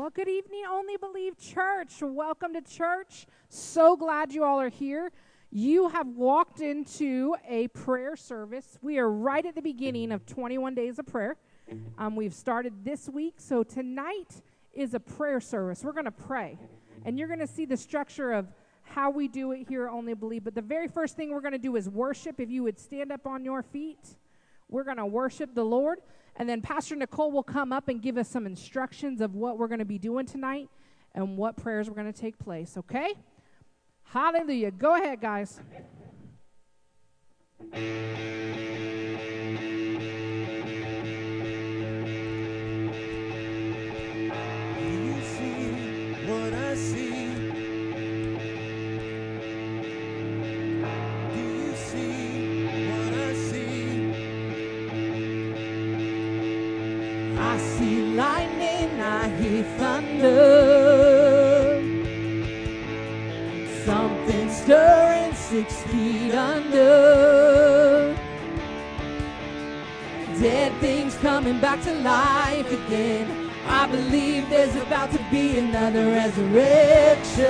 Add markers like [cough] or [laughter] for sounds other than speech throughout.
Well, good evening, Only Believe Church. Welcome to church. So glad you all are here. You have walked into a prayer service. We are right at the beginning of 21 days of prayer. Um, we've started this week, so tonight is a prayer service. We're going to pray, and you're going to see the structure of how we do it here Only Believe. But the very first thing we're going to do is worship. If you would stand up on your feet, we're going to worship the Lord. And then Pastor Nicole will come up and give us some instructions of what we're going to be doing tonight and what prayers we're going to take place, okay? Hallelujah. Go ahead, guys. Thunder. Something stirring six feet under. Dead things coming back to life again. I believe there's about to be another resurrection.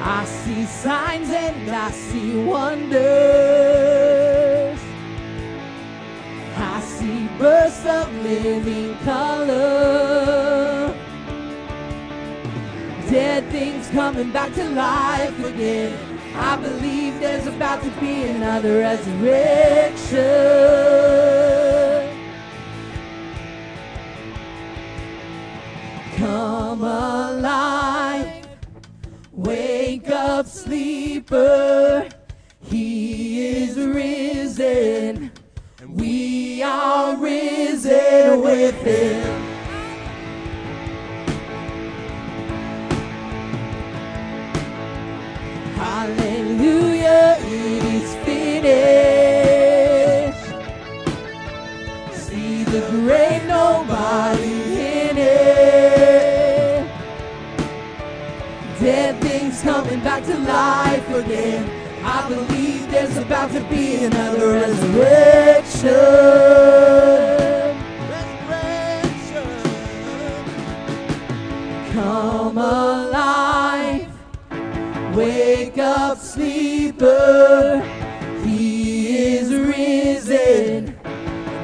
I see signs and I see wonders burst of living color. Dead things coming back to life again. I believe there's about to be another resurrection. Come alive, wake up, sleeper. He is risen. We are risen with him. Hallelujah, it is finished. See the grave, nobody in it. Dead things coming back to life again. I believe there's about to be another resurrection. Resurrection. Come alive. Wake up, sleeper. He is risen.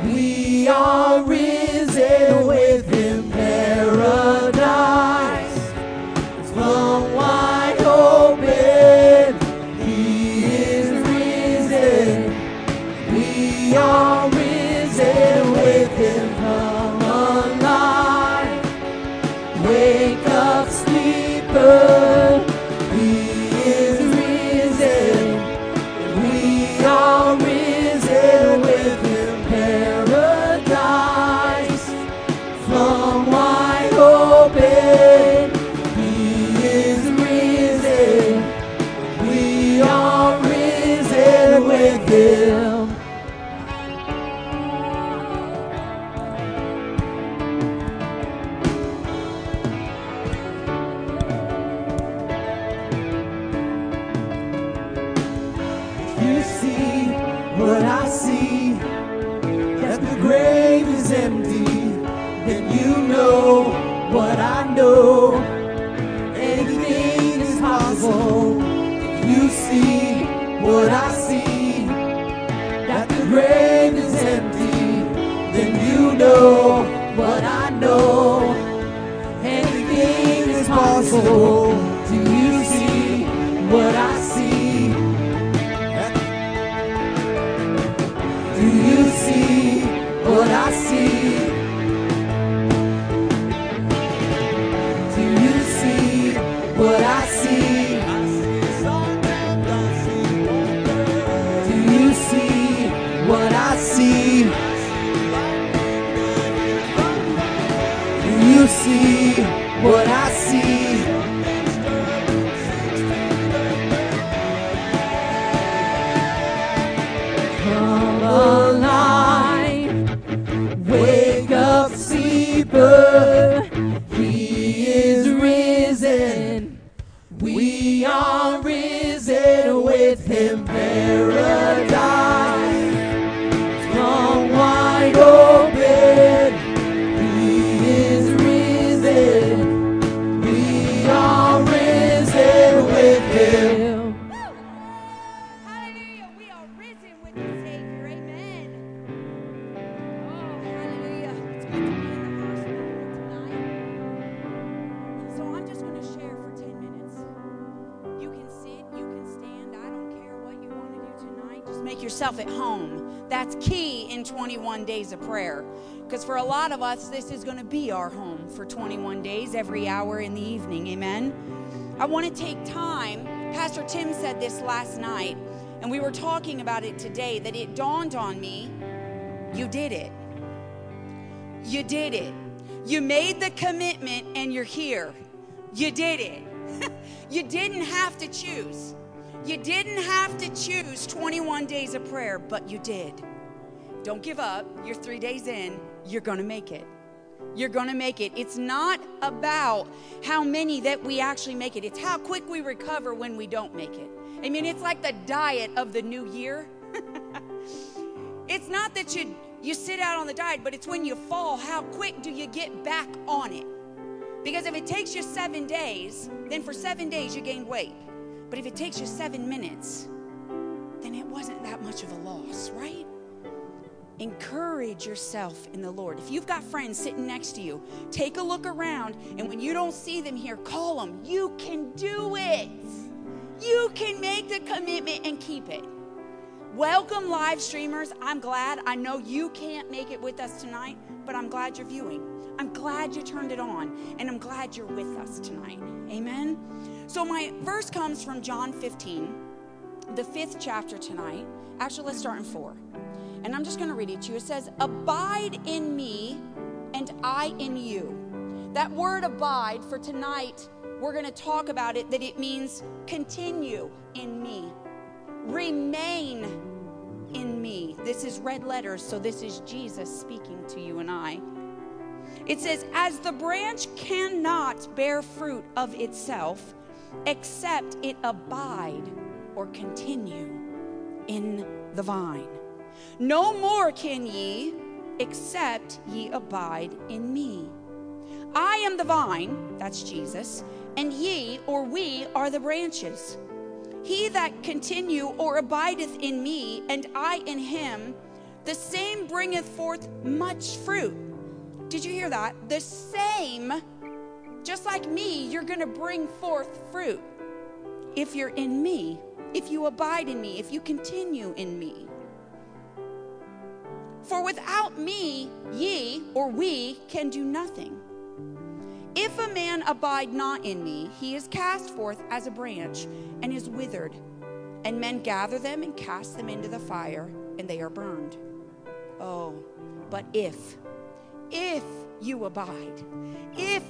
We are risen with yourself at home. That's key in 21 days of prayer. Because for a lot of us, this is going to be our home for 21 days, every hour in the evening. Amen. I want to take time. Pastor Tim said this last night, and we were talking about it today that it dawned on me you did it. You did it. You made the commitment and you're here. You did it. [laughs] you didn't have to choose. You didn't have to choose 21 days of prayer, but you did. Don't give up. You're three days in. You're going to make it. You're going to make it. It's not about how many that we actually make it, it's how quick we recover when we don't make it. I mean, it's like the diet of the new year. [laughs] it's not that you you sit out on the diet, but it's when you fall, how quick do you get back on it? Because if it takes you 7 days, then for 7 days you gained weight. But if it takes you 7 minutes, then it wasn't that much of a loss, right? Encourage yourself in the Lord. If you've got friends sitting next to you, take a look around, and when you don't see them here, call them. You can do it. You can make the commitment and keep it. Welcome, live streamers. I'm glad. I know you can't make it with us tonight, but I'm glad you're viewing. I'm glad you turned it on, and I'm glad you're with us tonight. Amen. So, my verse comes from John 15, the fifth chapter tonight. Actually, let's start in four. And I'm just going to read it to you. It says, Abide in me, and I in you. That word abide for tonight, we're going to talk about it that it means continue in me, remain in me. This is red letters, so this is Jesus speaking to you and I. It says, As the branch cannot bear fruit of itself, except it abide or continue in the vine. No more can ye, except ye abide in me. I am the vine, that's Jesus, and ye or we are the branches. He that continue or abideth in me, and I in him, the same bringeth forth much fruit. Did you hear that? The same, just like me, you're going to bring forth fruit if you're in me, if you abide in me, if you continue in me. For without me, ye or we can do nothing. If a man abide not in me, he is cast forth as a branch and is withered. And men gather them and cast them into the fire, and they are burned. Oh, but if, if you abide, if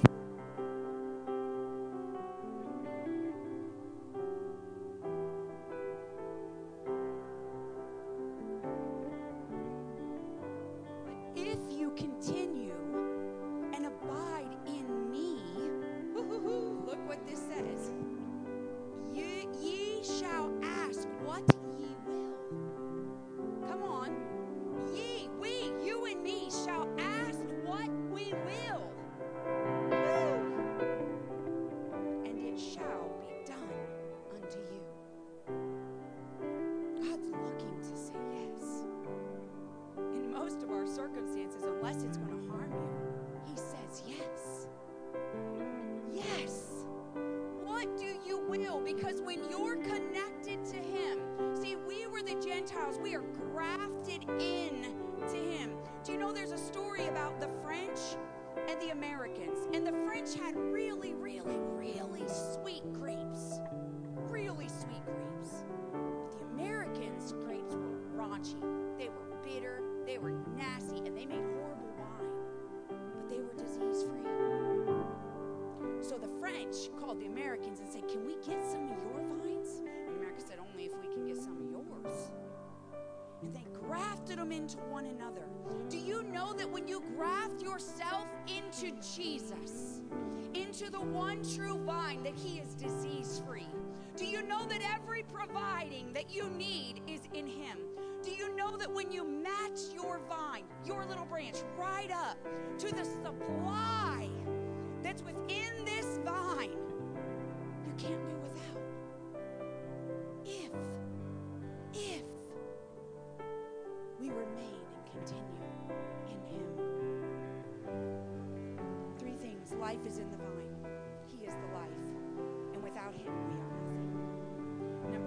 life is disease free? Do you know that every providing that you need is in Him? Do you know that when you match your vine, your little branch, right up to the supply that's within this vine. He is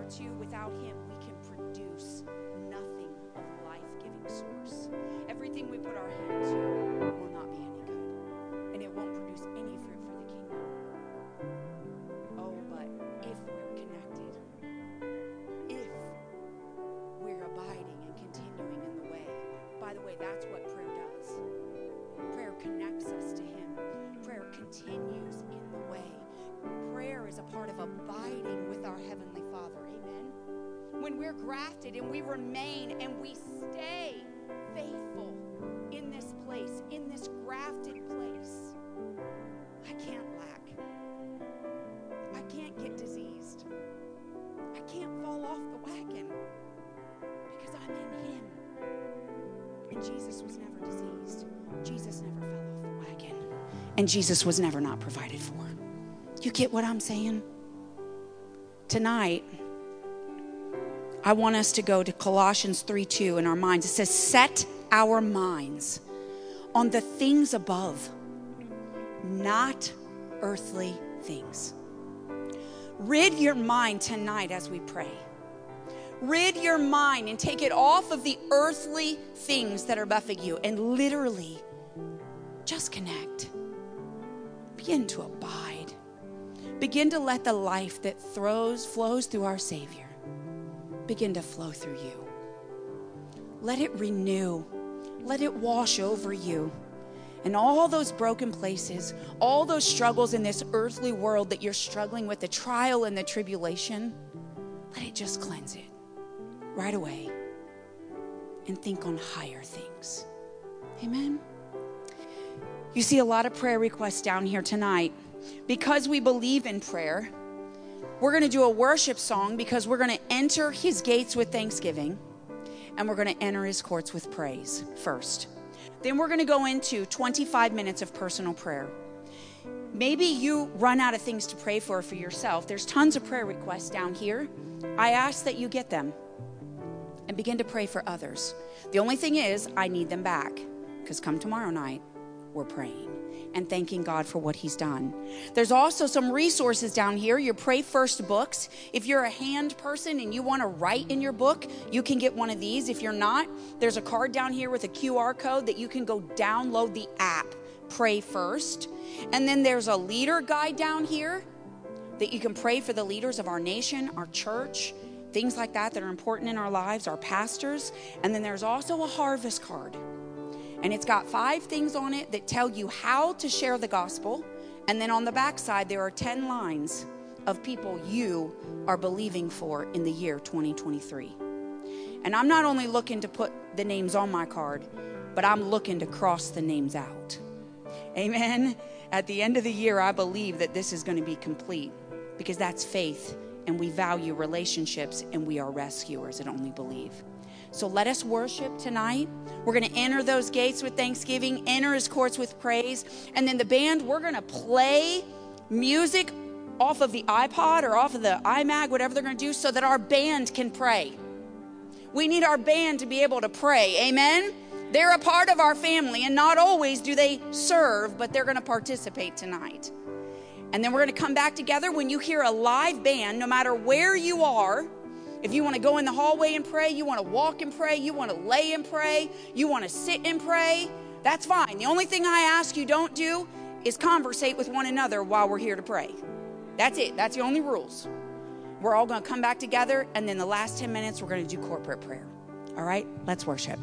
without you, without Him, we can produce nothing of life giving source. Everything we put our hands to will not be any good, and it won't produce any fruit for the kingdom. Oh, but if we're connected, if we're abiding and continuing in the way, by the way, that's what prayer does. Prayer connects us to Him, prayer continues is a part of abiding with our Heavenly Father. Amen. When we're grafted and we remain and we stay faithful in this place, in this grafted place, I can't lack. I can't get diseased. I can't fall off the wagon because I'm in Him. And Jesus was never diseased. Jesus never fell off the wagon. And Jesus was never not provided for. You get what I'm saying? Tonight, I want us to go to Colossians 3 2 in our minds. It says, Set our minds on the things above, not earthly things. Rid your mind tonight as we pray. Rid your mind and take it off of the earthly things that are buffing you and literally just connect. Begin to abide. Begin to let the life that throws, flows through our Savior begin to flow through you. Let it renew, let it wash over you. And all those broken places, all those struggles in this earthly world that you're struggling with, the trial and the tribulation, let it just cleanse it right away and think on higher things. Amen. You see a lot of prayer requests down here tonight. Because we believe in prayer, we're going to do a worship song because we're going to enter his gates with thanksgiving and we're going to enter his courts with praise first. Then we're going to go into 25 minutes of personal prayer. Maybe you run out of things to pray for for yourself. There's tons of prayer requests down here. I ask that you get them and begin to pray for others. The only thing is, I need them back because come tomorrow night, we're praying and thanking God for what He's done. There's also some resources down here, your Pray First books. If you're a hand person and you want to write in your book, you can get one of these. If you're not, there's a card down here with a QR code that you can go download the app, Pray First. And then there's a leader guide down here that you can pray for the leaders of our nation, our church, things like that that are important in our lives, our pastors. And then there's also a harvest card and it's got five things on it that tell you how to share the gospel. And then on the back side, there are 10 lines of people you are believing for in the year 2023. And I'm not only looking to put the names on my card, but I'm looking to cross the names out. Amen. At the end of the year, I believe that this is going to be complete because that's faith and we value relationships and we are rescuers and only believe. So let us worship tonight. We're going to enter those gates with thanksgiving, enter his courts with praise. And then the band, we're going to play music off of the iPod or off of the iMac, whatever they're going to do, so that our band can pray. We need our band to be able to pray. Amen? They're a part of our family, and not always do they serve, but they're going to participate tonight. And then we're going to come back together when you hear a live band, no matter where you are if you want to go in the hallway and pray, you want to walk and pray, you want to lay and pray, you want to sit and pray, that's fine. The only thing I ask you don't do is conversate with one another while we're here to pray. That's it. That's the only rules. We're all going to come back together, and then the last 10 minutes, we're going to do corporate prayer. All right? Let's worship.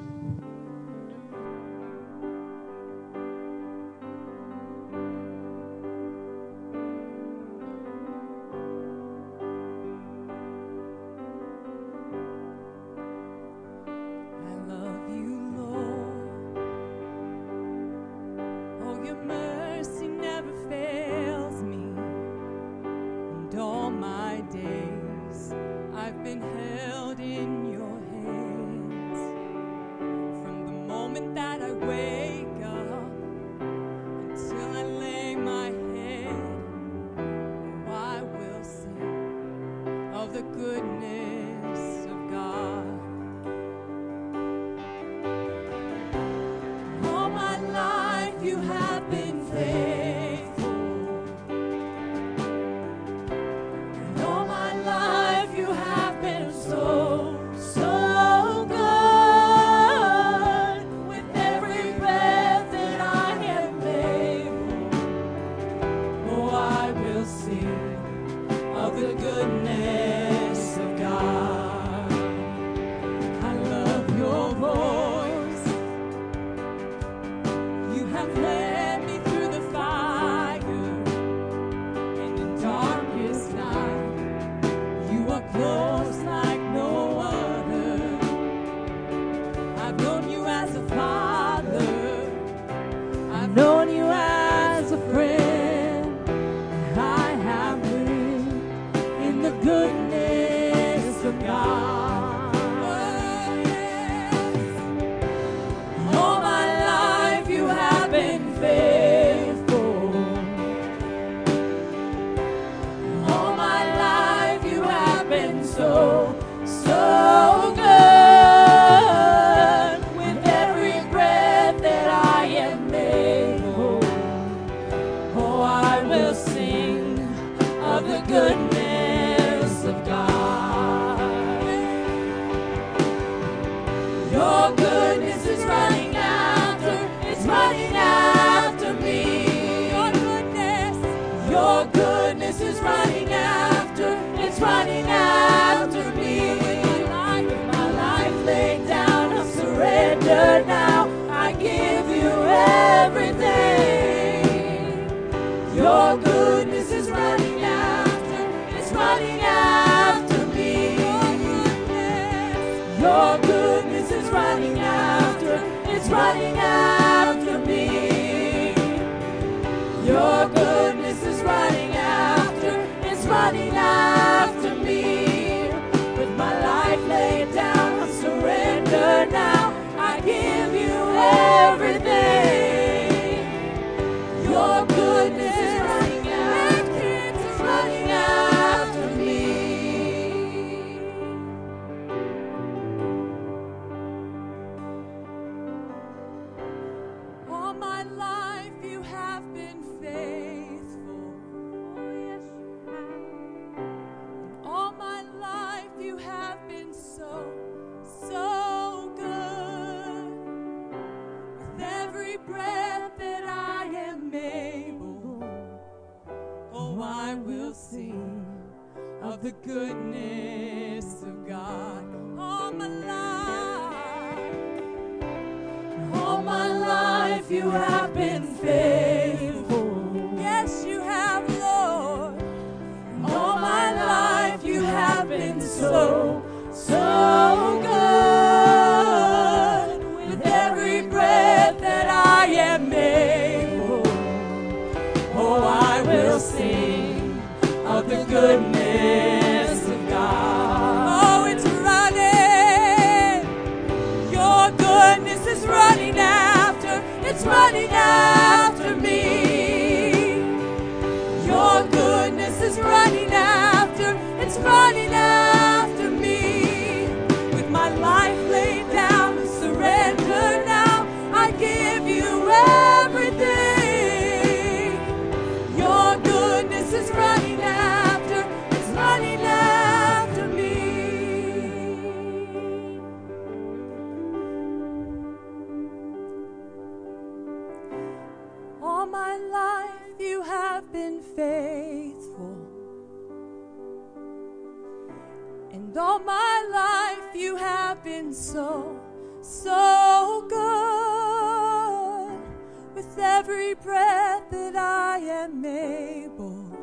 Mabel.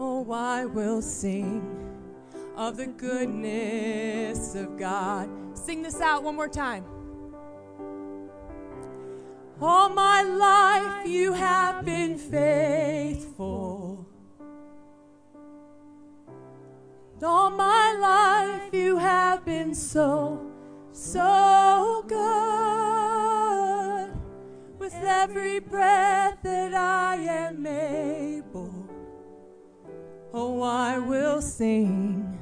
Oh, I will sing of the goodness of God. Sing this out one more time. All my life you have been faithful. All my life you have been so, so good with every breath that I am able. Oh, I will sing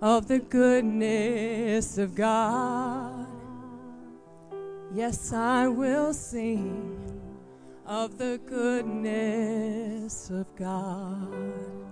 of the goodness of God. Yes, I will sing of the goodness of God.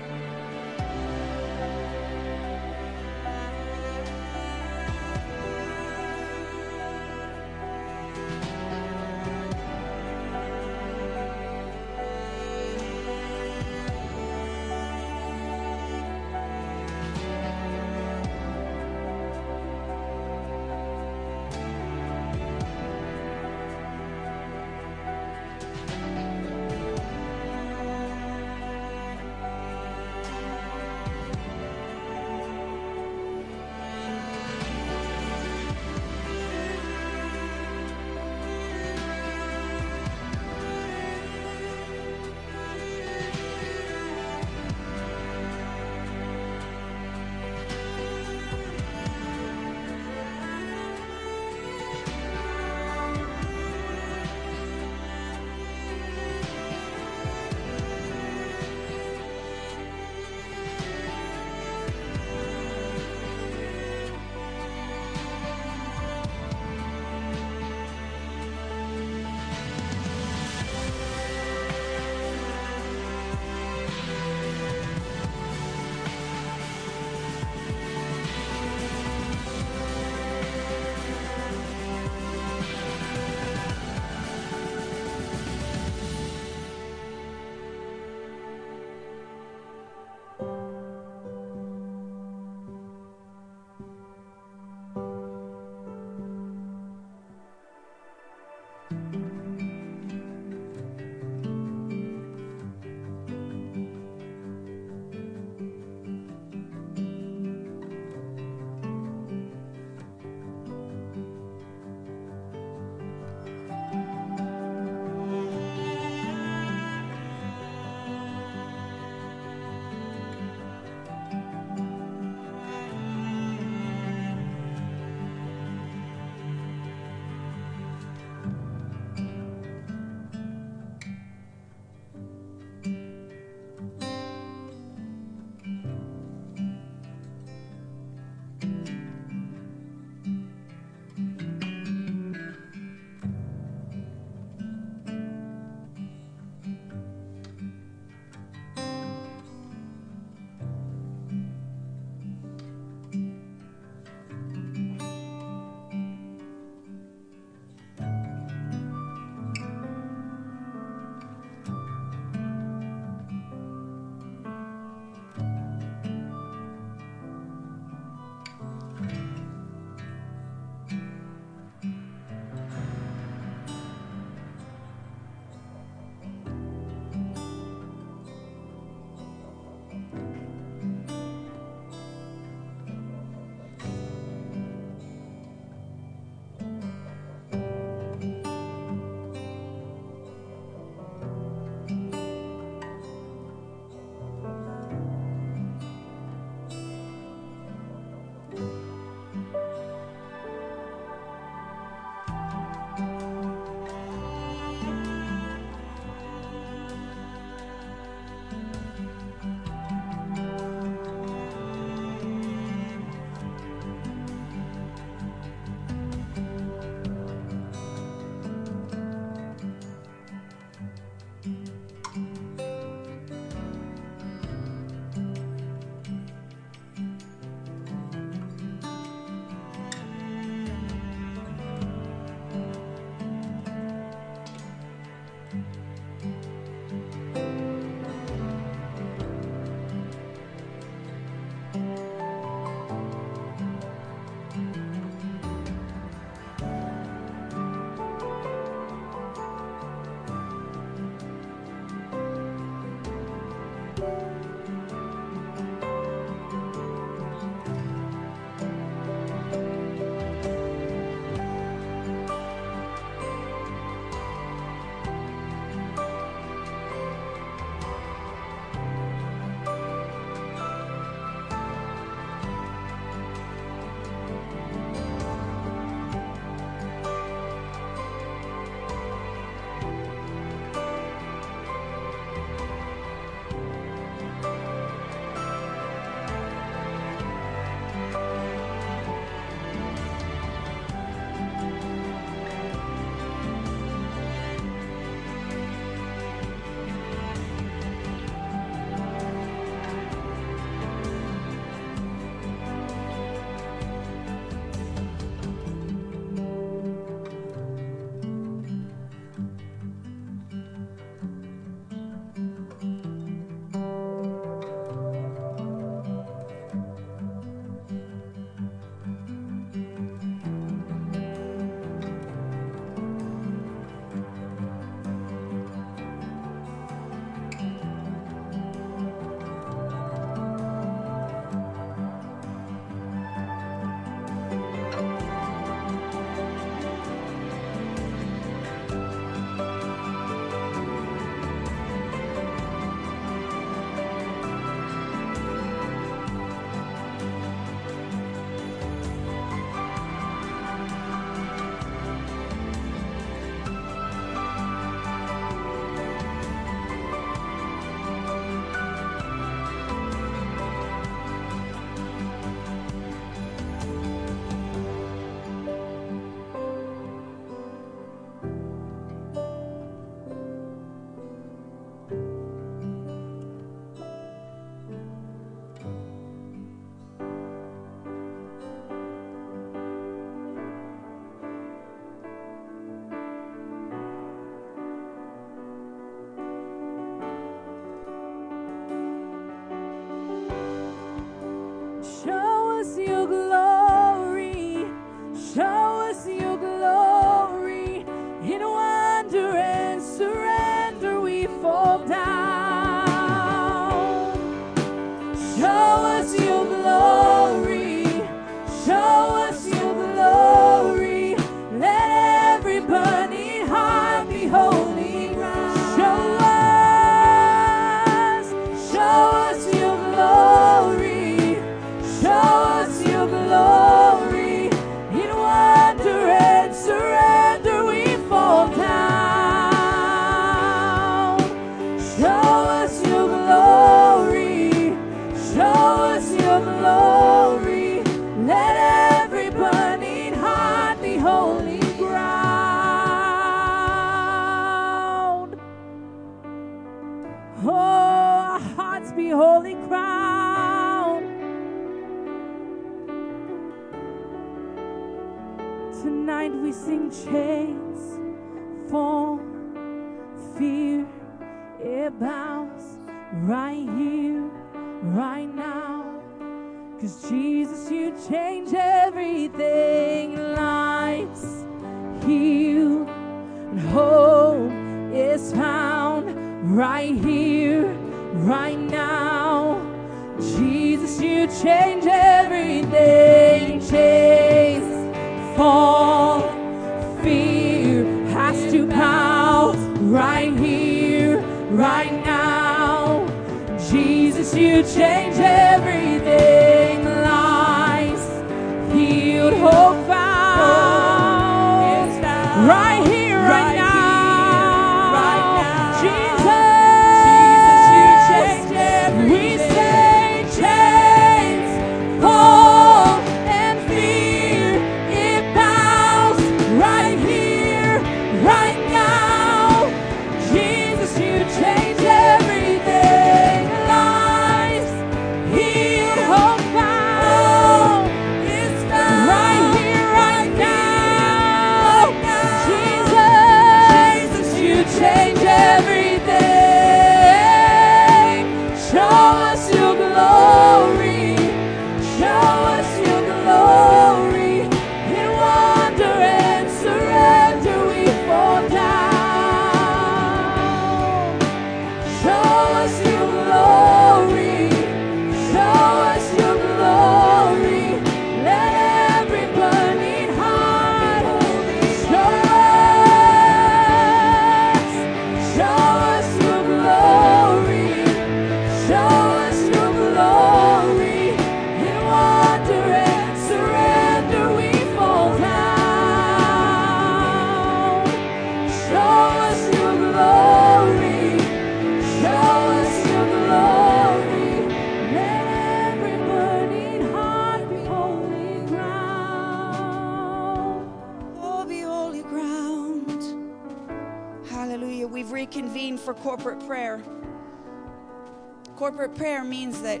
Prayer means that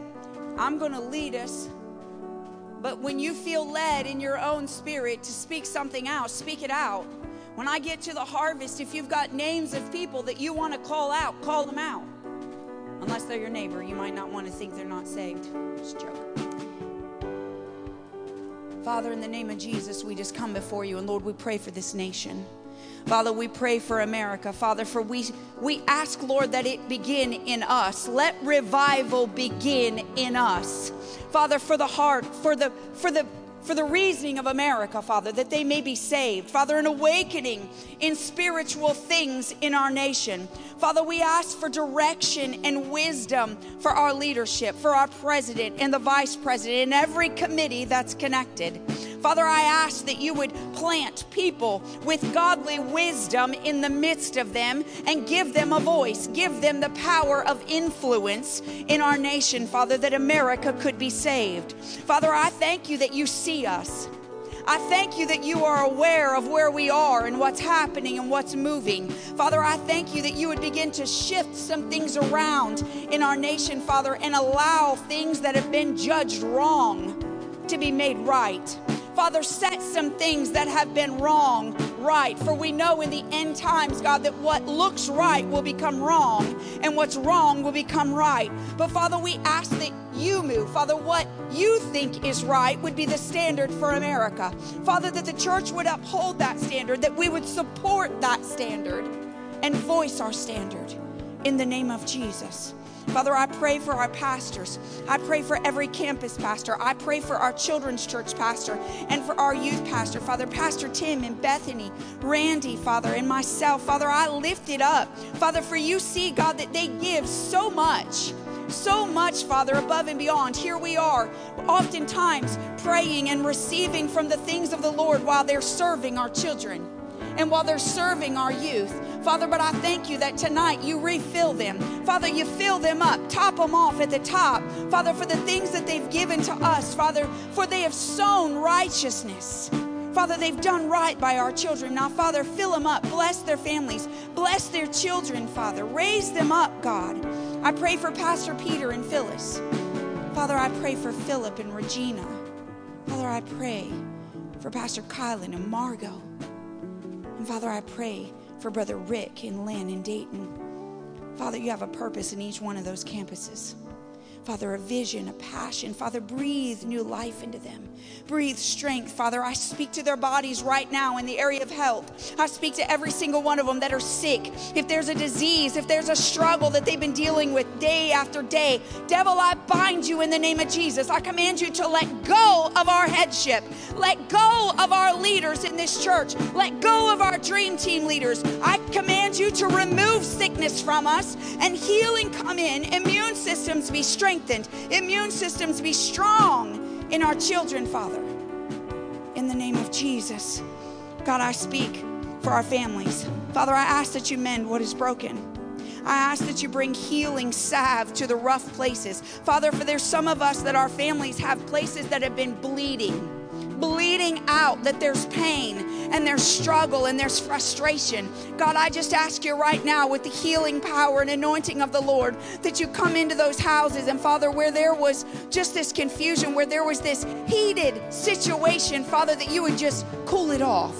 I'm going to lead us, but when you feel led in your own spirit to speak something out, speak it out. When I get to the harvest, if you've got names of people that you want to call out, call them out. Unless they're your neighbor, you might not want to think they're not saved. Just joke. Father, in the name of Jesus, we just come before you. And Lord, we pray for this nation. Father, we pray for America. Father, for we we ask, Lord, that it begin in us. Let revival begin in us. Father, for the heart, for the for the for the reasoning of America, Father, that they may be saved. Father, an awakening in spiritual things in our nation. Father, we ask for direction and wisdom for our leadership, for our president and the vice president, and every committee that's connected. Father, I ask that you would plant people with godly wisdom in the midst of them and give them a voice, give them the power of influence in our nation, Father, that America could be saved. Father, I thank you that you see us. I thank you that you are aware of where we are and what's happening and what's moving. Father, I thank you that you would begin to shift some things around in our nation, Father, and allow things that have been judged wrong to be made right. Father, set some things that have been wrong right. For we know in the end times, God, that what looks right will become wrong and what's wrong will become right. But Father, we ask that you move. Father, what you think is right would be the standard for America. Father, that the church would uphold that standard, that we would support that standard and voice our standard in the name of Jesus. Father, I pray for our pastors. I pray for every campus pastor. I pray for our children's church pastor and for our youth pastor. Father, Pastor Tim and Bethany, Randy, Father, and myself. Father, I lift it up. Father, for you see, God, that they give so much so much, Father, above and beyond. Here we are, oftentimes praying and receiving from the things of the Lord while they're serving our children and while they're serving our youth. Father, but I thank you that tonight you refill them. Father, you fill them up, top them off at the top. Father, for the things that they've given to us, Father, for they have sown righteousness. Father, they've done right by our children. Now, Father, fill them up. Bless their families. Bless their children, Father. Raise them up, God. I pray for Pastor Peter and Phyllis. Father, I pray for Philip and Regina. Father, I pray for Pastor Kylan and Margot. And Father, I pray for Brother Rick and Lynn and Dayton. Father, you have a purpose in each one of those campuses. Father, a vision, a passion. Father, breathe new life into them. Breathe strength. Father, I speak to their bodies right now in the area of health. I speak to every single one of them that are sick. If there's a disease, if there's a struggle that they've been dealing with day after day, devil, I bind you in the name of Jesus. I command you to let go of our headship. Let go of our leaders in this church. Let go of our dream team leaders. I command you to remove sickness from us and healing come in, immune systems be strengthened immune systems be strong in our children, Father. In the name of Jesus. God, I speak for our families. Father, I ask that you mend what is broken. I ask that you bring healing salve to the rough places. Father, for there's some of us that our families have places that have been bleeding bleeding out that there's pain and there's struggle and there's frustration. God, I just ask you right now with the healing power and anointing of the Lord that you come into those houses. And Father, where there was just this confusion, where there was this heated situation, Father, that you would just cool it off.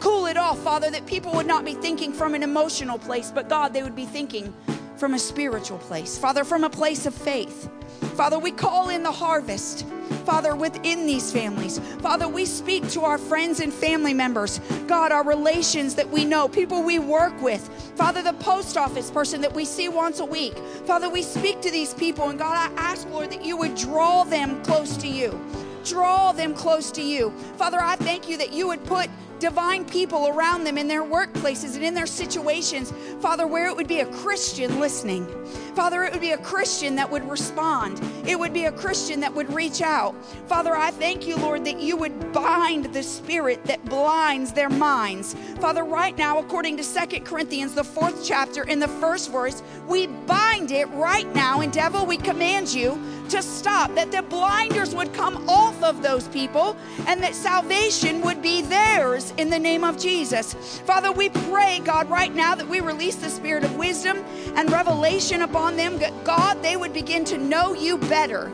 Cool it off, Father, that people would not be thinking from an emotional place, but God, they would be thinking from a spiritual place. Father, from a place of faith. Father, we call in the harvest. Father, within these families. Father, we speak to our friends and family members. God, our relations that we know, people we work with. Father, the post office person that we see once a week. Father, we speak to these people, and God, I ask, Lord, that you would draw them close to you. Draw them close to you. Father, I thank you that you would put divine people around them in their workplaces and in their situations. Father, where it would be a Christian listening. Father, it would be a Christian that would respond. It would be a Christian that would reach out. Father, I thank you, Lord, that you would bind the spirit that blinds their minds. Father, right now, according to Second Corinthians, the fourth chapter, in the first verse, we bind it right now. And devil, we command you to stop, that the blinders would come off of those people and that salvation would be theirs in the name of Jesus. Father, we pray, God, right now that we release the spirit of wisdom and revelation upon them. God, they would begin to know you better.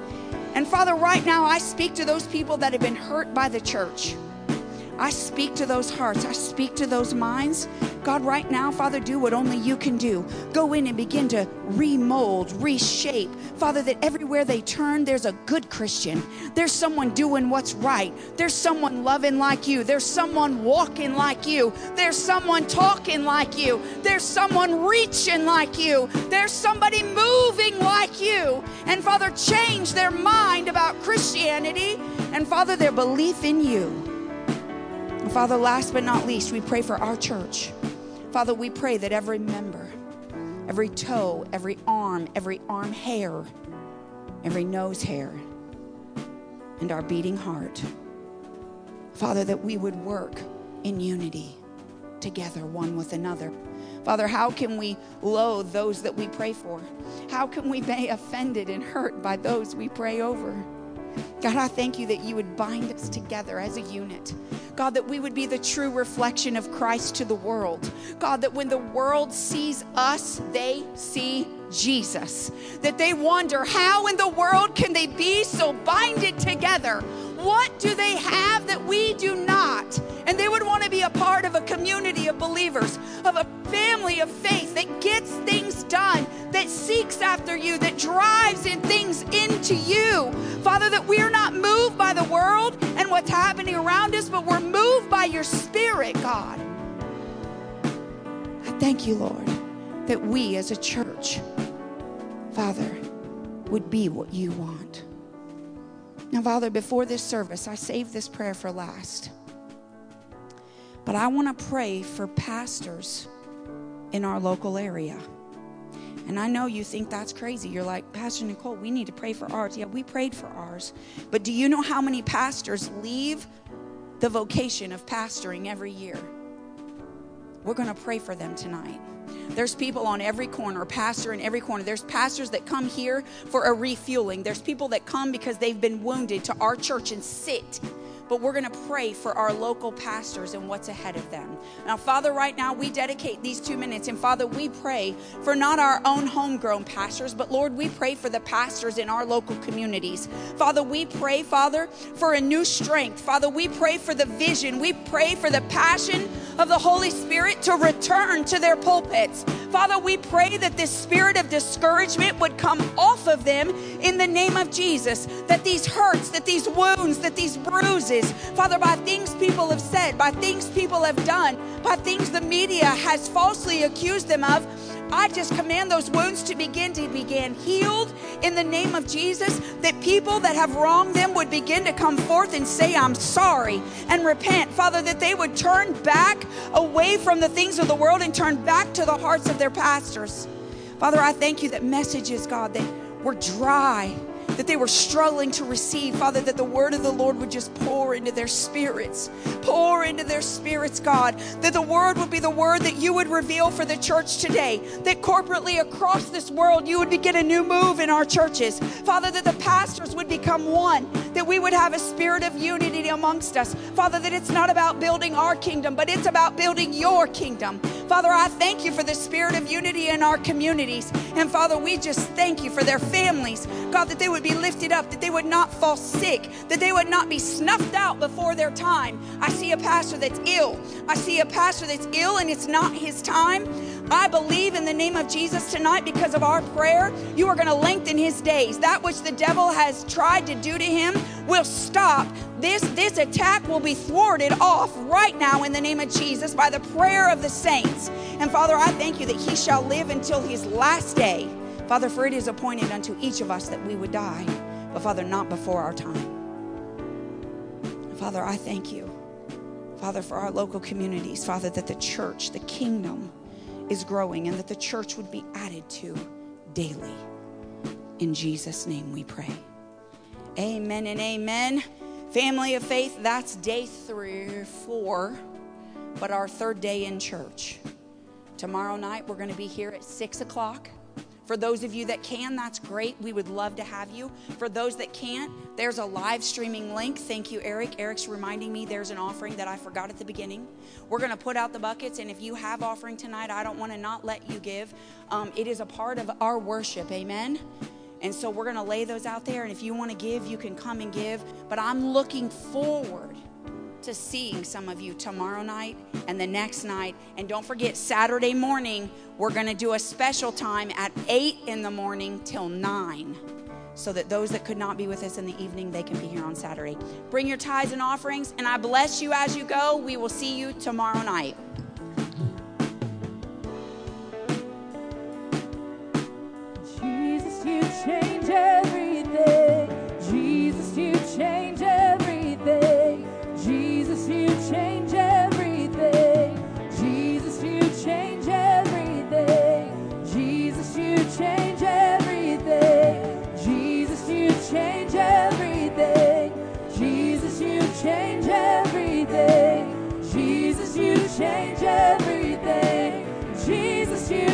And Father, right now I speak to those people that have been hurt by the church. I speak to those hearts. I speak to those minds. God, right now, Father, do what only you can do. Go in and begin to remold, reshape. Father, that everywhere they turn, there's a good Christian. There's someone doing what's right. There's someone loving like you. There's someone walking like you. There's someone talking like you. There's someone reaching like you. There's somebody moving like you. And Father, change their mind about Christianity and Father, their belief in you. Father, last but not least, we pray for our church. Father, we pray that every member, every toe, every arm, every arm hair, every nose hair, and our beating heart, Father, that we would work in unity together, one with another. Father, how can we loathe those that we pray for? How can we be offended and hurt by those we pray over? God, I thank you that you would bind us together as a unit. God, that we would be the true reflection of Christ to the world. God, that when the world sees us, they see Jesus. That they wonder, how in the world can they be so binded together? What do they have that we do not? And they would want to be a part of a community of believers, of a family of faith that gets things done, that seeks after you, that drives in things into you. Father, that we are not moved by the world and what's happening around us, but we're moved by your spirit, God. I thank you, Lord, that we as a church, Father, would be what you want. Now, Father, before this service, I saved this prayer for last. But I want to pray for pastors in our local area. And I know you think that's crazy. You're like, Pastor Nicole, we need to pray for ours. Yeah, we prayed for ours. But do you know how many pastors leave the vocation of pastoring every year? We're going to pray for them tonight. There's people on every corner, pastor in every corner. There's pastors that come here for a refueling. There's people that come because they've been wounded to our church and sit but we're going to pray for our local pastors and what's ahead of them. Now, Father, right now we dedicate these two minutes, and Father, we pray for not our own homegrown pastors, but Lord, we pray for the pastors in our local communities. Father, we pray, Father, for a new strength. Father, we pray for the vision. We pray for the passion of the Holy Spirit to return to their pulpits. Father, we pray that this spirit of discouragement would come off of them in the name of Jesus. That these hurts, that these wounds, that these bruises, Father, by things people have said, by things people have done, by things the media has falsely accused them of, I just command those wounds to begin to begin healed in the name of Jesus. That people that have wronged them would begin to come forth and say, I'm sorry and repent. Father, that they would turn back away from the things of the world and turn back to the hearts of their pastors. Father, I thank you that messages, God, that were dry that they were struggling to receive. Father, that the word of the Lord would just pour into their spirits. Pour into their spirits, God. That the word would be the word that you would reveal for the church today. That corporately across this world, you would begin a new move in our churches. Father, that the pastors would become one. That we would have a spirit of unity amongst us. Father, that it's not about building our kingdom, but it's about building your kingdom. Father, I thank you for the spirit of unity in our communities. And Father, we just thank you for their families. God, that they would be lifted up, that they would not fall sick, that they would not be snuffed out before their time. I see a pastor that's ill. I see a pastor that's ill and it's not his time. I believe in the name of Jesus tonight because of our prayer, you are going to lengthen his days. That which the devil has tried to do to him will stop. This, this attack will be thwarted off right now in the name of Jesus by the prayer of the saints. And Father, I thank you that he shall live until his last day. Father, for it is appointed unto each of us that we would die, but Father, not before our time. Father, I thank you, Father, for our local communities, Father, that the church, the kingdom is growing and that the church would be added to daily. In Jesus' name we pray. Amen and amen. Family of faith, that's day three, four, but our third day in church. Tomorrow night, we're going to be here at six o'clock. For those of you that can, that's great. We would love to have you. For those that can't, there's a live streaming link. Thank you, Eric. Eric's reminding me there's an offering that I forgot at the beginning. We're going to put out the buckets, and if you have offering tonight, I don't want to not let you give. Um, it is a part of our worship. Amen. And so we're going to lay those out there. And if you want to give, you can come and give. But I'm looking forward to seeing some of you tomorrow night and the next night. And don't forget, Saturday morning, we're going to do a special time at 8 in the morning till 9 so that those that could not be with us in the evening, they can be here on Saturday. Bring your tithes and offerings, and I bless you as you go. We will see you tomorrow night. Jesus, you change everything. Jesus, you change everything change everything. Jesus, you